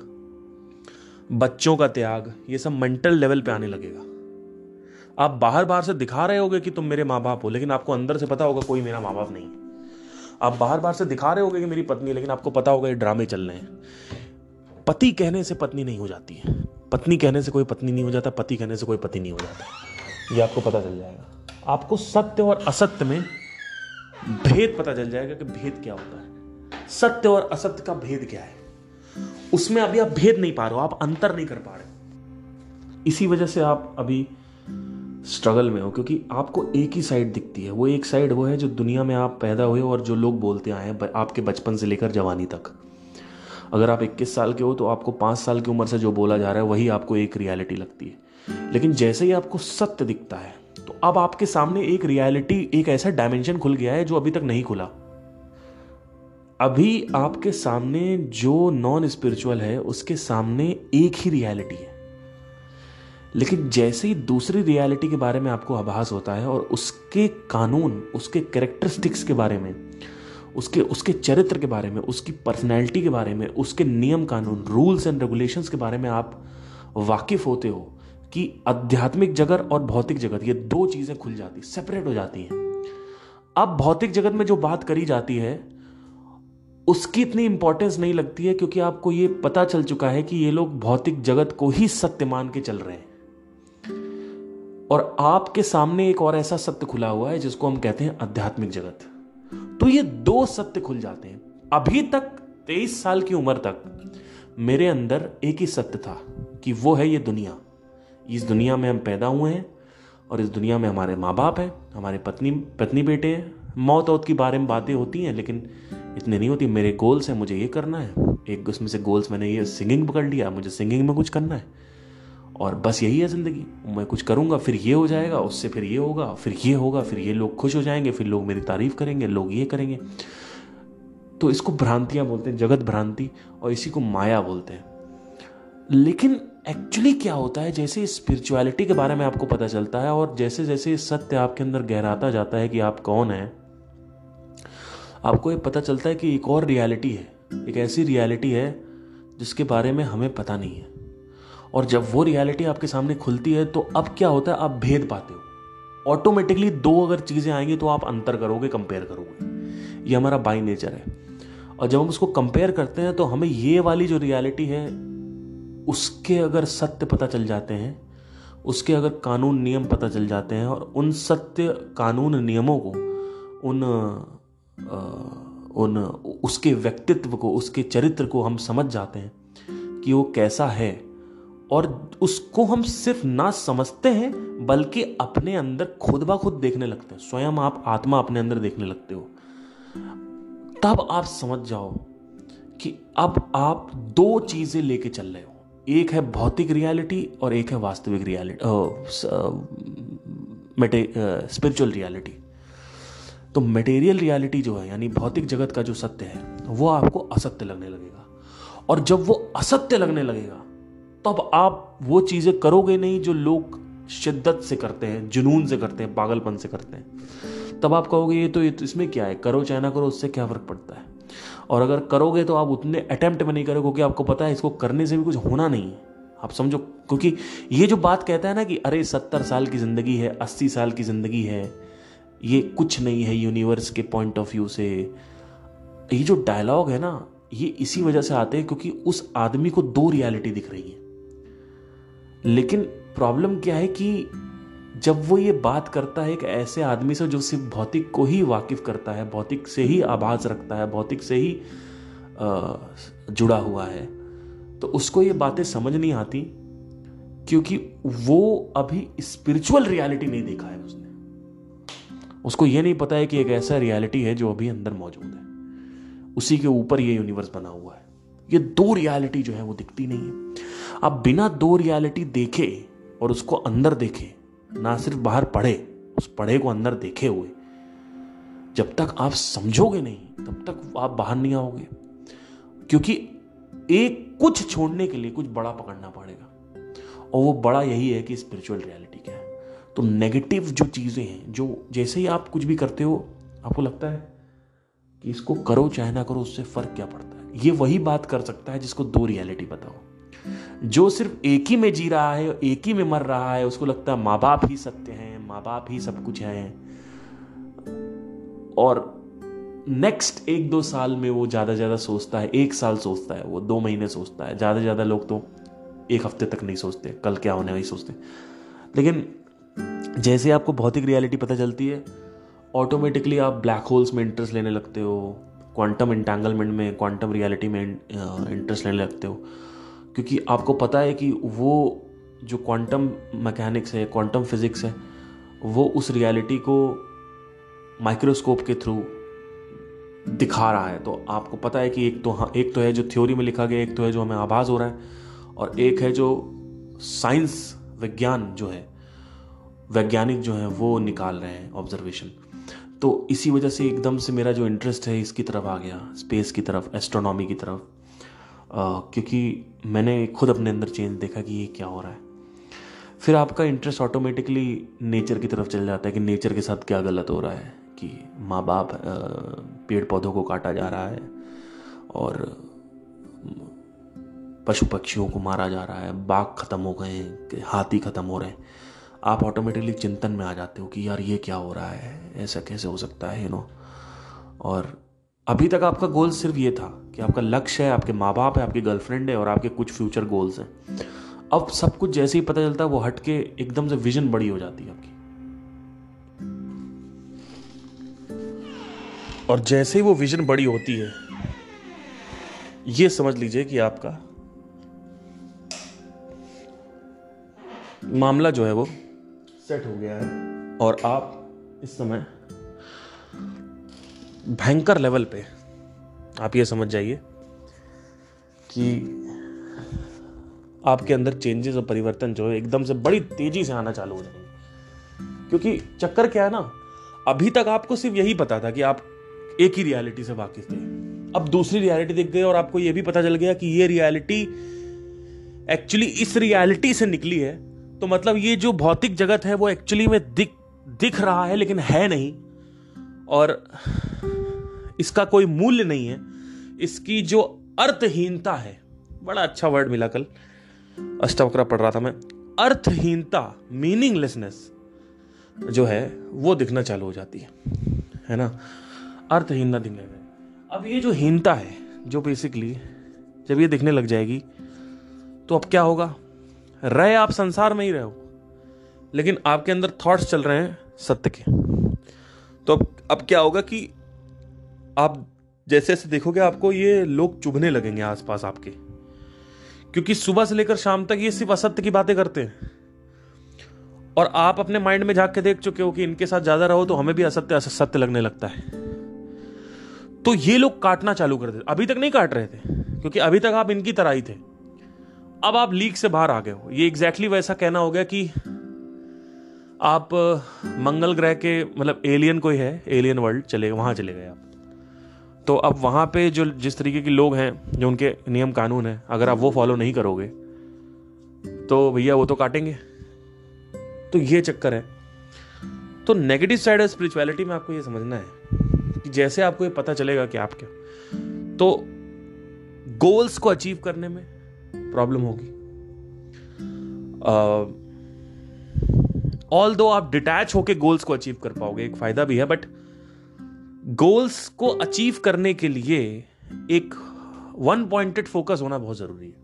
बच्चों का त्याग ये सब मेंटल लेवल पे आने लगेगा आप बाहर बाहर से दिखा रहे होगे कि तुम मेरे माँ बाप हो लेकिन आपको अंदर से पता होगा कोई मेरा माँ बाप नहीं है आप बाहर बाहर से दिखा रहे होगे कि मेरी पत्नी है लेकिन आपको पता होगा ये ड्रामे चल रहे हैं पति कहने से पत्नी नहीं हो जाती है पत्नी कहने से कोई पत्नी नहीं हो जाता पति कहने से कोई पति नहीं हो जाता ये आपको पता चल जाएगा आपको सत्य और असत्य में भेद पता चल जाएगा कि भेद क्या होता है सत्य और असत्य का भेद क्या है उसमें अभी आप भेद नहीं पा रहे हो आप अंतर नहीं कर पा रहे इसी वजह से आप अभी स्ट्रगल में हो क्योंकि आपको एक ही साइड दिखती है वो एक साइड वो है जो दुनिया में आप पैदा हुए और जो लोग बोलते आए हैं आपके बचपन से लेकर जवानी तक अगर आप 21 साल के हो तो आपको पाँच साल की उम्र से जो बोला जा रहा है वही आपको एक रियलिटी लगती है लेकिन जैसे ही आपको सत्य दिखता है तो अब आपके सामने एक रियलिटी एक ऐसा डायमेंशन खुल गया है जो अभी तक नहीं खुला अभी आपके सामने जो नॉन स्पिरिचुअल है उसके सामने एक ही रियलिटी है लेकिन जैसे ही दूसरी रियलिटी के बारे में आपको आभास होता है और उसके कानून उसके करेक्टरिस्टिक्स के बारे में उसके उसके चरित्र के बारे में उसकी पर्सनैलिटी के बारे में उसके नियम कानून रूल्स एंड रेगुलेशंस के बारे में आप वाकिफ होते हो कि आध्यात्मिक जगत और भौतिक जगत ये दो चीज़ें खुल जाती सेपरेट हो जाती हैं अब भौतिक जगत में जो बात करी जाती है उसकी इतनी इंपॉर्टेंस नहीं लगती है क्योंकि आपको ये पता चल चुका है कि ये लोग भौतिक जगत को ही सत्य मान के चल रहे हैं और आपके सामने एक और ऐसा सत्य खुला हुआ है जिसको हम कहते हैं आध्यात्मिक जगत तो ये दो सत्य खुल जाते हैं अभी तक तेईस साल की उम्र तक मेरे अंदर एक ही सत्य था कि वो है ये दुनिया इस दुनिया में हम पैदा हुए हैं और इस दुनिया में हमारे माँ बाप हैं हमारे पत्नी पत्नी बेटे हैं मौत औत के बारे में बातें होती हैं लेकिन इतने नहीं होती मेरे गोल्स हैं मुझे ये करना है एक उसमें से गोल्स मैंने ये सिंगिंग पकड़ लिया मुझे सिंगिंग में कुछ करना है और बस यही है ज़िंदगी मैं कुछ करूँगा फिर ये हो जाएगा उससे फिर ये होगा फिर ये होगा फिर ये लोग खुश हो जाएंगे फिर लोग मेरी तारीफ़ करेंगे लोग ये करेंगे तो इसको भ्रांतियाँ बोलते हैं जगत भ्रांति और इसी को माया बोलते हैं लेकिन एक्चुअली क्या होता है जैसे स्पिरिचुअलिटी के बारे में आपको पता चलता है और जैसे जैसे सत्य आपके अंदर गहराता जाता है कि आप कौन है आपको ये पता चलता है कि एक और रियलिटी है एक ऐसी रियलिटी है जिसके बारे में हमें पता नहीं है और जब वो रियलिटी आपके सामने खुलती है तो अब क्या होता है आप भेद पाते हो ऑटोमेटिकली दो अगर चीज़ें आएंगी तो आप अंतर करोगे कंपेयर करोगे ये हमारा बाई नेचर है और जब हम उसको कंपेयर करते हैं तो हमें ये वाली जो रियलिटी है उसके अगर सत्य पता चल जाते हैं उसके अगर कानून नियम पता चल जाते हैं और उन सत्य कानून नियमों को उन आ, उन उसके व्यक्तित्व को उसके चरित्र को हम समझ जाते हैं कि वो कैसा है और उसको हम सिर्फ ना समझते हैं बल्कि अपने अंदर खुद ब खुद देखने लगते हैं स्वयं आप आत्मा अपने अंदर देखने लगते हो तब आप समझ जाओ कि अब आप दो चीजें लेके चल रहे हो एक है भौतिक रियलिटी और एक है वास्तविक रियलिटी स्पिरिचुअल रियलिटी तो मटेरियल रियलिटी जो है यानी भौतिक जगत का जो सत्य है वो आपको असत्य लगने लगेगा और जब वो असत्य लगने लगेगा तब आप वो चीज़ें करोगे नहीं जो लोग शिद्दत से करते हैं जुनून से करते हैं पागलपन से करते हैं तब आप कहोगे ये तो ये तो इसमें क्या है करो चाहे ना करो उससे क्या फ़र्क पड़ता है और अगर करोगे तो आप उतने अटैम्प्ट में नहीं करोगे क्योंकि आपको पता है इसको करने से भी कुछ होना नहीं है आप समझो क्योंकि ये जो बात कहता है ना कि अरे सत्तर साल की ज़िंदगी है अस्सी साल की ज़िंदगी है ये कुछ नहीं है यूनिवर्स के पॉइंट ऑफ व्यू से ये जो डायलॉग है ना ये इसी वजह से आते हैं क्योंकि उस आदमी को दो रियलिटी दिख रही है लेकिन प्रॉब्लम क्या है कि जब वो ये बात करता है एक ऐसे आदमी से जो सिर्फ भौतिक को ही वाकिफ करता है भौतिक से ही आभास रखता है भौतिक से ही जुड़ा हुआ है तो उसको ये बातें समझ नहीं आती क्योंकि वो अभी स्पिरिचुअल रियलिटी नहीं देखा है उसने उसको ये नहीं पता है कि एक ऐसा रियलिटी है जो अभी अंदर मौजूद है उसी के ऊपर ये यूनिवर्स बना हुआ है ये दो रियलिटी जो है वो दिखती नहीं है आप बिना दो रियलिटी देखे और उसको अंदर देखे ना सिर्फ बाहर पढ़े उस पढ़े को अंदर देखे हुए जब तक आप समझोगे नहीं तब तक आप बाहर नहीं आओगे क्योंकि एक कुछ छोड़ने के लिए कुछ बड़ा पकड़ना पड़ेगा और वो बड़ा यही है कि स्पिरिचुअल रियलिटी क्या है तो नेगेटिव जो चीज़ें हैं जो जैसे ही आप कुछ भी करते हो आपको लगता है कि इसको करो चाहे ना करो उससे फ़र्क क्या पड़ता है ये वही बात कर सकता है जिसको दो रियलिटी बताओ जो सिर्फ एक ही में जी रहा है एक ही में मर रहा है उसको लगता है माँ बाप ही सत्य हैं माँ बाप ही सब कुछ हैं और नेक्स्ट एक दो साल में वो ज़्यादा ज़्यादा सोचता है एक साल सोचता है वो दो महीने सोचता है ज़्यादा ज़्यादा लोग तो एक हफ्ते तक नहीं सोचते कल क्या होने वही सोचते लेकिन जैसे आपको भौतिक रियलिटी पता चलती है ऑटोमेटिकली आप ब्लैक होल्स में इंटरेस्ट लेने लगते हो क्वांटम इंटेंगलमेंट में क्वांटम रियलिटी में इंटरेस्ट uh, लेने लगते हो क्योंकि आपको पता है कि वो जो क्वांटम मैकेनिक्स है क्वांटम फिजिक्स है वो उस रियलिटी को माइक्रोस्कोप के थ्रू दिखा रहा है तो आपको पता है कि एक तो हाँ एक तो है जो थ्योरी में लिखा गया एक तो है जो हमें आभास हो रहा है और एक है जो साइंस विज्ञान जो है वैज्ञानिक जो है वो निकाल रहे हैं ऑब्जर्वेशन तो इसी वजह से एकदम से मेरा जो इंटरेस्ट है इसकी तरफ आ गया स्पेस की तरफ एस्ट्रोनॉमी की तरफ आ, क्योंकि मैंने खुद अपने अंदर चेंज देखा कि ये क्या हो रहा है फिर आपका इंटरेस्ट ऑटोमेटिकली नेचर की तरफ चल जाता है कि नेचर के साथ क्या गलत हो रहा है कि माँ बाप पेड़ पौधों को काटा जा रहा है और पशु पक्षियों को मारा जा रहा है बाघ ख़त्म हो गए हैं हाथी ख़त्म हो रहे हैं आप ऑटोमेटिकली चिंतन में आ जाते हो कि यार ये क्या हो रहा है ऐसा कैसे हो सकता है यू नो और अभी तक आपका गोल सिर्फ ये था कि आपका लक्ष्य है आपके माँ बाप है आपकी गर्लफ्रेंड है और आपके कुछ फ्यूचर गोल्स हैं अब सब कुछ जैसे ही पता चलता है वो हट के एकदम से विजन बड़ी हो जाती है आपकी और जैसे ही वो विजन बड़ी होती है ये समझ लीजिए कि आपका मामला जो है वो सेट हो गया है और आप इस समय भयंकर लेवल पे आप ये समझ जाइए कि आपके अंदर चेंजेस और परिवर्तन जो है एकदम से बड़ी तेजी से आना चालू हो जाएंगे क्योंकि चक्कर क्या है ना अभी तक आपको सिर्फ यही पता था कि आप एक ही रियलिटी से वाकिफ थे अब दूसरी रियलिटी देख गए और आपको यह भी पता चल गया कि यह रियलिटी एक्चुअली इस रियलिटी से निकली है तो मतलब ये जो भौतिक जगत है वो एक्चुअली में दिख दिख रहा है लेकिन है नहीं और इसका कोई मूल्य नहीं है इसकी जो अर्थहीनता है बड़ा अच्छा वर्ड मिला कल अष्टावक्रा पढ़ रहा था मैं अर्थहीनता मीनिंगलेसनेस जो है वो दिखना चालू हो जाती है है ना अर्थहीनता दिखने में अब ये जो हीनता है जो बेसिकली जब ये दिखने लग जाएगी तो अब क्या होगा रहे आप संसार में ही रहो लेकिन आपके अंदर थॉट्स चल रहे हैं सत्य के तो अब अब क्या होगा कि आप जैसे जैसे देखोगे आपको ये लोग चुभने लगेंगे आसपास आपके क्योंकि सुबह से लेकर शाम तक ये सिर्फ असत्य की बातें करते हैं और आप अपने माइंड में झाक के देख चुके हो कि इनके साथ ज्यादा रहो तो हमें भी असत्य असत्य लगने लगता है तो ये लोग काटना चालू कर देते अभी तक नहीं काट रहे थे क्योंकि अभी तक आप इनकी तरह ही थे अब आप लीक से बाहर आ गए हो ये एग्जैक्टली exactly वैसा कहना हो गया कि आप मंगल ग्रह के मतलब एलियन कोई है एलियन वर्ल्ड चले वहां चले गए आप तो अब वहां पे जो जिस तरीके के लोग हैं जो उनके नियम कानून हैं अगर आप वो फॉलो नहीं करोगे तो भैया वो तो काटेंगे तो ये चक्कर है तो नेगेटिव साइड ऑफ स्पिरिचुअलिटी में आपको ये समझना है कि जैसे आपको ये पता चलेगा कि आप क्या तो गोल्स को अचीव करने में प्रॉब्लम होगी ऑल दो आप डिटैच होके गोल्स को अचीव कर पाओगे एक फायदा भी है बट गोल्स को अचीव करने के लिए एक वन पॉइंटेड फोकस होना बहुत जरूरी है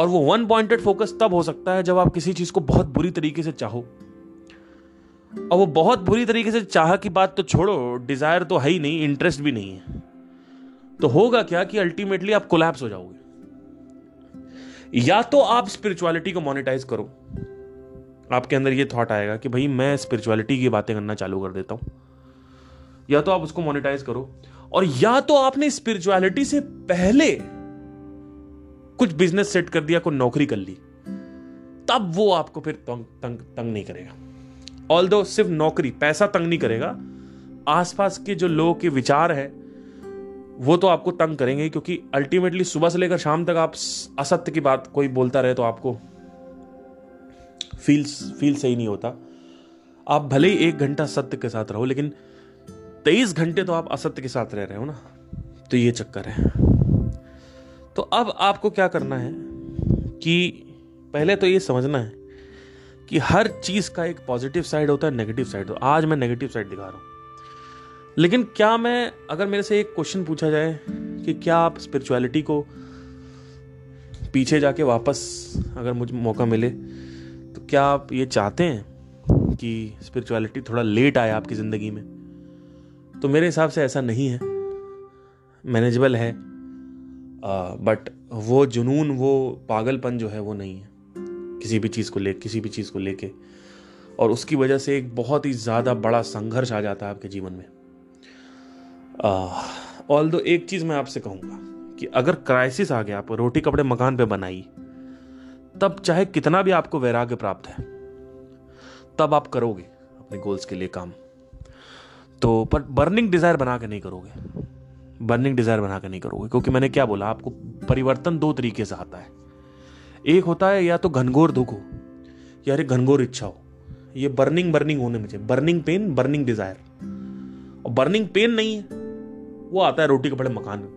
और वो वन पॉइंटेड फोकस तब हो सकता है जब आप किसी चीज को बहुत बुरी तरीके से चाहो और वो बहुत बुरी तरीके से चाह की बात तो छोड़ो डिजायर तो है ही नहीं इंटरेस्ट भी नहीं है तो होगा क्या कि अल्टीमेटली आप कोलैप्स हो जाओगे या तो आप स्पिरिचुअलिटी को मोनिटाइज करो आपके अंदर ये थॉट आएगा कि भाई मैं स्पिरिचुअलिटी की बातें करना चालू कर देता हूं या तो आप उसको मोनिटाइज करो और या तो आपने स्पिरिचुअलिटी से पहले कुछ बिजनेस सेट कर दिया कोई नौकरी कर ली तब वो आपको फिर तंग तंग तंग नहीं करेगा ऑल सिर्फ नौकरी पैसा तंग नहीं करेगा आसपास के जो लोगों के विचार हैं वो तो आपको तंग करेंगे क्योंकि अल्टीमेटली सुबह से लेकर शाम तक आप असत्य की बात कोई बोलता रहे तो आपको फील फील सही नहीं होता आप भले ही एक घंटा सत्य के साथ रहो लेकिन तेईस घंटे तो आप असत्य के साथ रह रहे हो ना तो ये चक्कर है तो अब आपको क्या करना है कि पहले तो ये समझना है कि हर चीज़ का एक पॉजिटिव साइड होता है नेगेटिव साइड तो आज मैं नेगेटिव साइड दिखा रहा हूं लेकिन क्या मैं अगर मेरे से एक क्वेश्चन पूछा जाए कि क्या आप स्पिरिचुअलिटी को पीछे जाके वापस अगर मुझे मौका मिले तो क्या आप ये चाहते हैं कि स्पिरिचुअलिटी थोड़ा लेट आए आपकी ज़िंदगी में तो मेरे हिसाब से ऐसा नहीं है मैनेजेबल है बट वो जुनून वो पागलपन जो है वो नहीं है किसी भी चीज़ को ले किसी भी चीज़ को लेके और उसकी वजह से एक बहुत ही ज़्यादा बड़ा संघर्ष आ जाता है आपके जीवन में ऑल दो एक चीज़ मैं आपसे कहूंगा कि अगर क्राइसिस आ गया आप रोटी कपड़े मकान पे बनाई तब चाहे कितना भी आपको वैराग्य प्राप्त है तब आप करोगे अपने गोल्स के लिए काम तो पर बर्निंग डिज़ायर बना के नहीं करोगे बर्निंग डिज़ायर बना के नहीं करोगे क्योंकि मैंने क्या बोला आपको परिवर्तन दो तरीके से आता है एक होता है या तो घनघोर दुख हो या अरे घनघोर इच्छा हो ये बर्निंग बर्निंग होने में चाहिए बर्निंग पेन बर्निंग डिज़ायर और बर्निंग पेन नहीं है वो आता है रोटी कपड़े मकान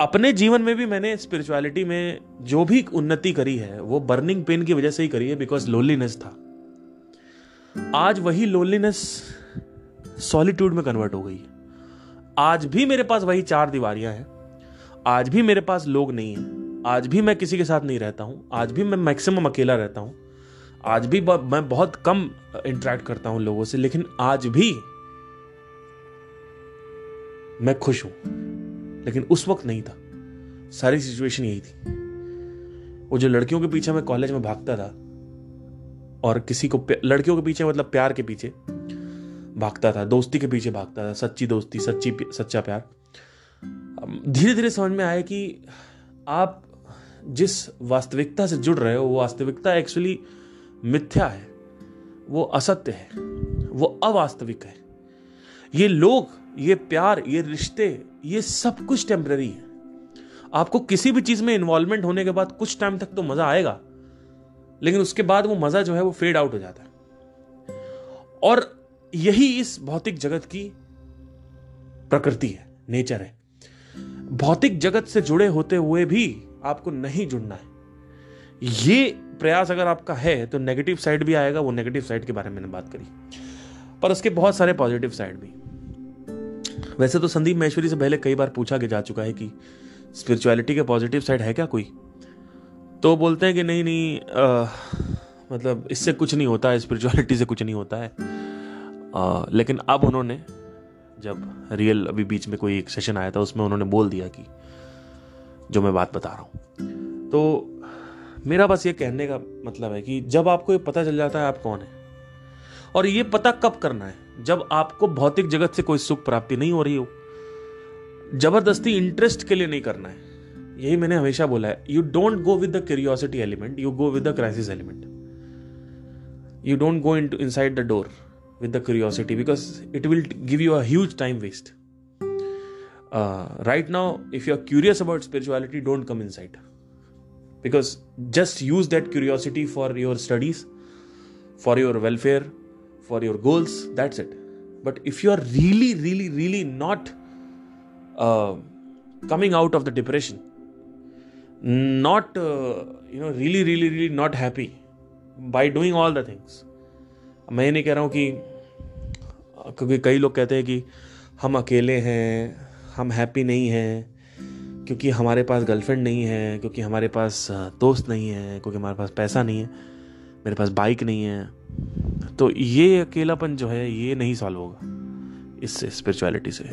अपने जीवन में भी मैंने स्पिरिचुअलिटी में जो भी उन्नति करी है वो बर्निंग पेन की वजह से ही करी है बिकॉज लोनलीनेस था आज वही लोनलीनेस सॉलिट्यूड में कन्वर्ट हो गई है आज भी मेरे पास वही चार दीवारियां हैं आज भी मेरे पास लोग नहीं हैं आज भी मैं किसी के साथ नहीं रहता हूँ आज भी मैं मैक्सिमम अकेला रहता हूँ आज भी मैं बहुत कम इंटरेक्ट करता हूँ लोगों से लेकिन आज भी मैं खुश हूं लेकिन उस वक्त नहीं था सारी सिचुएशन यही थी वो जो लड़कियों के पीछे मैं कॉलेज में भागता था और किसी को लड़कियों के पीछे मतलब प्यार के पीछे भागता था दोस्ती के पीछे भागता था सच्ची दोस्ती सच्ची सच्चा प्यार धीरे धीरे समझ में आया कि आप जिस वास्तविकता से जुड़ रहे हो वो वास्तविकता एक्चुअली मिथ्या है वो असत्य है वो अवास्तविक है ये लोग ये प्यार ये रिश्ते ये सब कुछ टेम्प्ररी है आपको किसी भी चीज़ में इन्वॉल्वमेंट होने के बाद कुछ टाइम तक तो मज़ा आएगा लेकिन उसके बाद वो मज़ा जो है वो फेड आउट हो जाता है और यही इस भौतिक जगत की प्रकृति है नेचर है भौतिक जगत से जुड़े होते हुए भी आपको नहीं जुड़ना है ये प्रयास अगर आपका है तो नेगेटिव साइड भी आएगा वो नेगेटिव साइड के बारे में मैंने बात करी पर उसके बहुत सारे पॉजिटिव साइड भी वैसे तो संदीप महेश्वरी से पहले कई बार पूछा के जा चुका है कि स्पिरिचुअलिटी के पॉजिटिव साइड है क्या कोई तो बोलते हैं कि नहीं नहीं आ, मतलब इससे कुछ नहीं होता है स्पिरिचुअलिटी से कुछ नहीं होता है आ, लेकिन अब उन्होंने जब रियल अभी बीच में कोई एक सेशन आया था उसमें उन्होंने बोल दिया कि जो मैं बात बता रहा हूँ तो मेरा बस ये कहने का मतलब है कि जब आपको ये पता चल जाता है आप कौन है और ये पता कब करना है जब आपको भौतिक जगत से कोई सुख प्राप्ति नहीं हो रही हो जबरदस्ती इंटरेस्ट के लिए नहीं करना है यही मैंने हमेशा बोला है you don't go with the curiosity element you go with the crisis element you don't go in to inside the door with the curiosity because it will give you as time waste right now if you are curious about spirituality don't come inside because just use that curiosity for your studies for your welfare for your goals, that's it. But if you are really, really, really not uh, coming out of the depression, not, uh, you know, really, really, really not happy by doing all the things. मैं नहीं कह रहा हूँ कि क्योंकि कई लोग कहते हैं कि हम अकेले हैं हम हैप्पी नहीं हैं क्योंकि हमारे पास गर्लफ्रेंड नहीं है क्योंकि हमारे पास दोस्त नहीं है क्योंकि हमारे पास पैसा नहीं है मेरे पास बाइक नहीं है तो ये अकेलापन जो है ये नहीं सॉल्व होगा इससे स्पिरिचुअलिटी से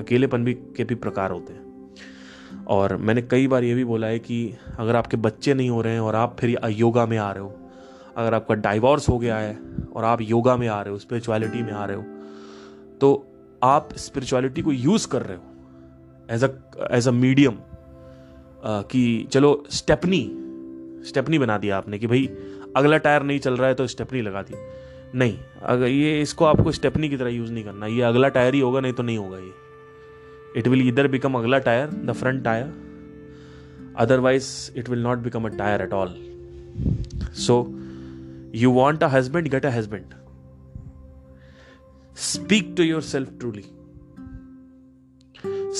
अकेलेपन भी के भी प्रकार होते हैं और मैंने कई बार ये भी बोला है कि अगर आपके बच्चे नहीं हो रहे हैं और आप फिर योगा में आ रहे हो अगर आपका डाइवोर्स हो गया है और आप योगा में आ रहे हो स्पिरिचुअलिटी में आ रहे हो तो आप स्पिरिचुअलिटी को यूज़ कर रहे हो as a as a medium कि चलो स्टेपनी स्टेपनी बना दिया आपने कि भाई अगला टायर नहीं चल रहा है तो स्टेपनी लगा दी नहीं अगर ये इसको आपको स्टेपनी की तरह यूज़ नहीं करना ये अगला टायर ही होगा नहीं तो नहीं होगा ये इट विल इधर बिकम अगला tyre the front tyre otherwise it will not become a tyre at all so you want a husband get a husband speak to yourself truly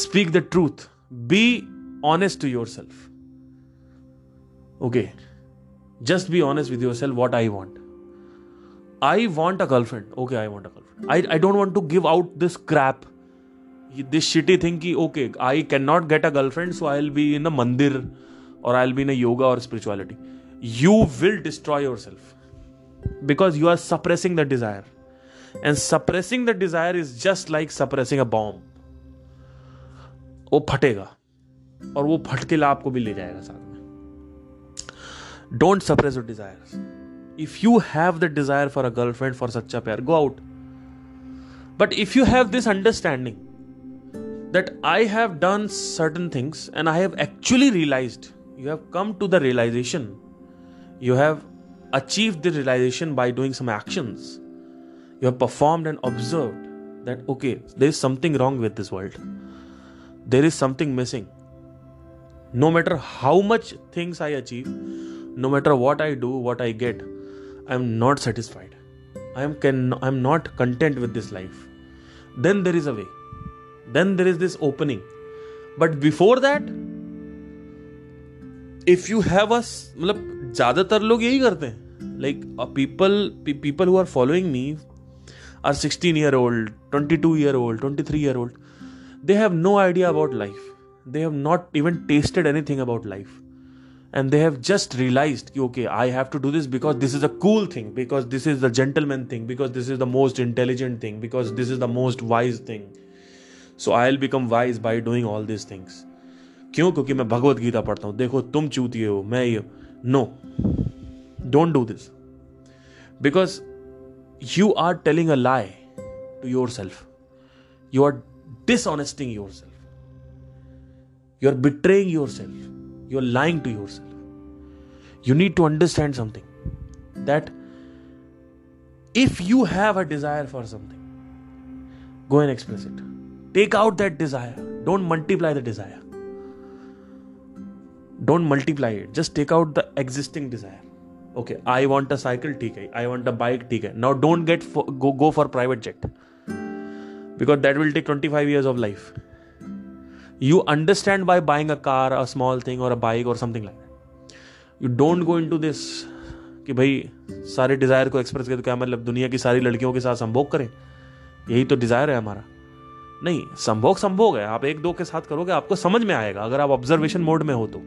speak the truth be honest to yourself okay just be honest with yourself what I want I want a girlfriend okay I want a girlfriend I I don't want to give out this crap this shitty thing की okay I can not get a girlfriend so I will be in a mandir और I will be in a yoga और spirituality you will destroy yourself because you are suppressing the desire and suppressing the desire is just like suppressing a bomb वो फटेगा और वो फटके ला आपको भी ले जाएगा साथ में don't suppress your desires if you have the desire for a girlfriend for such a pair go out but if you have this understanding that i have done certain things and i have actually realized you have come to the realization you have achieved the realization by doing some actions you have performed and observed that okay there is something wrong with this world there is something missing no matter how much things i achieve no matter what i do what i get I am not satisfied. I am can I am not content with this life. Then there is a way. Then there is this opening. But before that, if you have us, मतलब ज़्यादातर लोग यही करते हैं. Like people people who are following me are 16 year old, 22 year old, 23 year old. They have no idea about life. They have not even tasted anything about life and they have just realized okay i have to do this because this is a cool thing because this is the gentleman thing because this is the most intelligent thing because this is the most wise thing so i'll become wise by doing all these things क्यों क्योंकि मैं भगवत गीता पढ़ता हूं देखो तुम चूतिए हो मैं ये no don't do this because you are telling a lie to yourself. You are dishonesting yourself. You are betraying yourself. you're lying to yourself. You need to understand something, that if you have a desire for something, go and express it. Take out that desire. Don't multiply the desire. Don't multiply it. Just take out the existing desire. Okay, I want a cycle, TK. I want a bike, TK. Now don't go for private jet, because that will take 25 years of life. You understand by buying a car a small thing और a bike और something like you don't go in to this कि भाई सारे desire को express करें तो क्या मतलब दुनिया की सारी लड़कियों के साथ संभोग करें यही तो डिज़ायर है हमारा नहीं संभोग संभोग है आप एक दो के साथ करोगे आपको समझ में आएगा अगर आप ऑब्जर्वेशन मोड में हो तो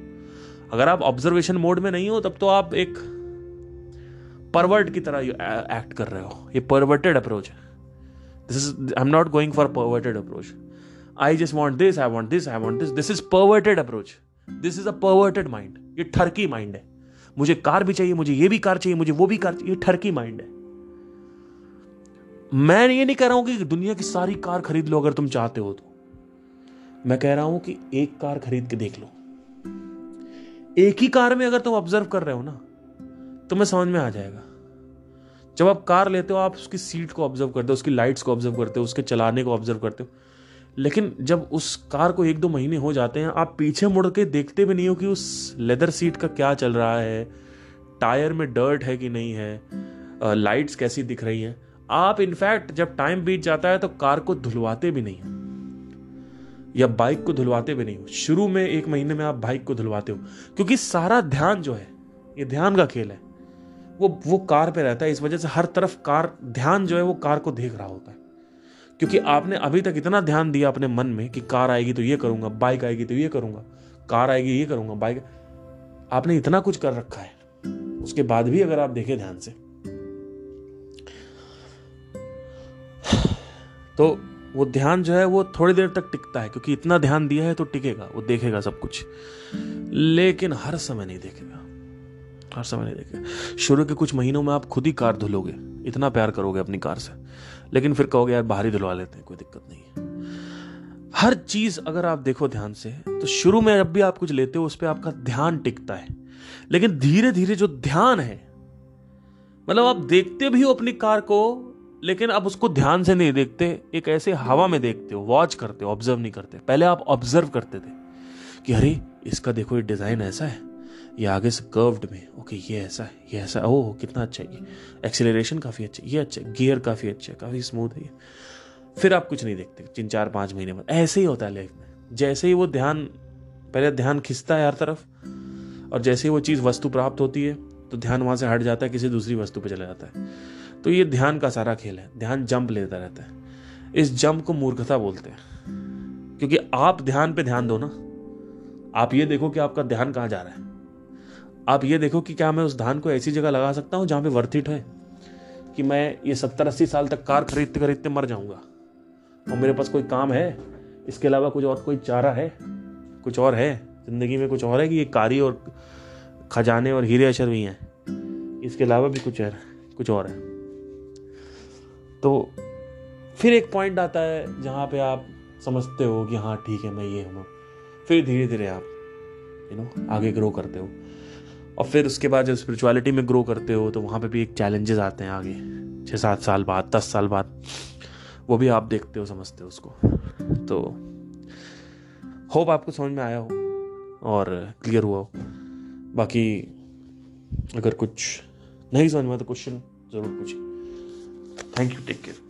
अगर आप ऑब्जर्वेशन मोड में नहीं हो तब तो आप एक परवर्ट की तरह एक्ट कर रहे हो ये परवर्टेड अप्रोच है this is I am not going for perverted approach I just want this I want this I want this this is perverted approach this is a perverted mind ये ठरकी mind है मुझे car भी चाहिए मुझे ये भी कार चाहिए मुझे वो भी कार चाहिए ठरकी माइंड है मैं ये नहीं कह रहा हूं कि दुनिया की सारी कार खरीद लो अगर तुम चाहते हो तो मैं कह रहा हूं कि एक कार खरीद के देख लो एक ही कार में अगर तुम ऑब्जर्व कर रहे हो ना तुम्हें तो समझ में आ जाएगा जब आप कार लेते हो आप उसकी सीट को ऑब्जर्व करते हो उसकी लाइट्स को ऑब्जर्व करते हो उसके चलाने को ऑब्जर्व करते हो लेकिन जब उस कार को एक दो महीने हो जाते हैं आप पीछे मुड़ के देखते भी नहीं हो कि उस लेदर सीट का क्या चल रहा है टायर में डर्ट है कि नहीं है लाइट्स कैसी दिख रही हैं आप इनफैक्ट जब टाइम बीत जाता है तो कार को धुलवाते भी नहीं या बाइक को धुलवाते भी नहीं हो शुरू में एक महीने में आप बाइक को धुलवाते हो क्योंकि सारा ध्यान जो है ये ध्यान का खेल है वो वो कार पे रहता है इस वजह से हर तरफ कार ध्यान जो है वो कार को देख रहा होता है क्योंकि आपने अभी तक इतना ध्यान दिया अपने मन में कि कार आएगी तो ये करूंगा बाइक आएगी तो ये करूंगा कार आएगी ये करूंगा बाइक आपने इतना कुछ कर रखा है उसके बाद भी अगर आप देखें ध्यान से तो वो ध्यान जो है वो थोड़ी देर तक टिकता है क्योंकि इतना ध्यान दिया है तो टिकेगा वो देखेगा सब कुछ लेकिन हर समय नहीं देखेगा हर समय नहीं देखेगा शुरू के कुछ महीनों में आप खुद ही कार धुलोगे इतना प्यार करोगे अपनी कार से लेकिन फिर कहोगे यार बाहर ही धुलवा लेते हैं कोई दिक्कत नहीं है हर चीज अगर आप देखो ध्यान से तो शुरू में जब भी आप कुछ लेते हो उस पर आपका ध्यान टिकता है लेकिन धीरे धीरे जो ध्यान है मतलब आप देखते भी हो अपनी कार को लेकिन आप उसको ध्यान से नहीं देखते एक ऐसे हवा में देखते हो वॉच करते हो ऑब्जर्व नहीं करते पहले आप ऑब्जर्व करते थे कि अरे इसका देखो ये डिजाइन ऐसा है ये आगे से कर्व्ड में ओके ये ऐसा है ये ऐसा है ओह कितना अच्छा है ये एक्सेलरेशन काफ़ी अच्छा है ये अच्छा है गियर काफ़ी अच्छा है काफ़ी स्मूथ है ये फिर आप कुछ नहीं देखते तीन चार पाँच महीने बाद ऐसे ही होता है लाइफ में जैसे ही वो ध्यान पहले ध्यान खिंचता है हर तरफ और जैसे ही वो चीज़ वस्तु प्राप्त होती है तो ध्यान वहाँ से हट जाता है किसी दूसरी वस्तु पर चला जाता है तो ये ध्यान का सारा खेल है ध्यान जंप लेता रहता है इस जंप को मूर्खता बोलते हैं क्योंकि आप ध्यान पे ध्यान दो ना आप ये देखो कि आपका ध्यान कहाँ जा रहा है आप ये देखो कि क्या मैं उस धान को ऐसी जगह लगा सकता हूँ जहाँ पे वर्थिट है कि मैं ये सत्तर अस्सी साल तक कार खरीदते खरीदते मर जाऊँगा और मेरे पास कोई काम है इसके अलावा कुछ और कोई चारा है कुछ और है ज़िंदगी में कुछ और है कि ये कारी और खजाने और हीरे अशर भी हैं इसके अलावा भी कुछ है कुछ और है तो फिर एक पॉइंट आता है जहाँ पे आप समझते हो कि हाँ ठीक है मैं ये हूँ फिर धीरे धीरे आप यू नो आगे ग्रो करते हो और फिर उसके बाद जब स्पिरिचुअलिटी में ग्रो करते हो तो वहाँ पे भी एक चैलेंजेस आते हैं आगे छः सात साल बाद दस साल बाद वो भी आप देखते हो समझते हो उसको तो होप आपको समझ में आया हो और क्लियर हुआ हो बाकी अगर कुछ नहीं समझ में तो क्वेश्चन ज़रूर पूछिए थैंक यू टेक केयर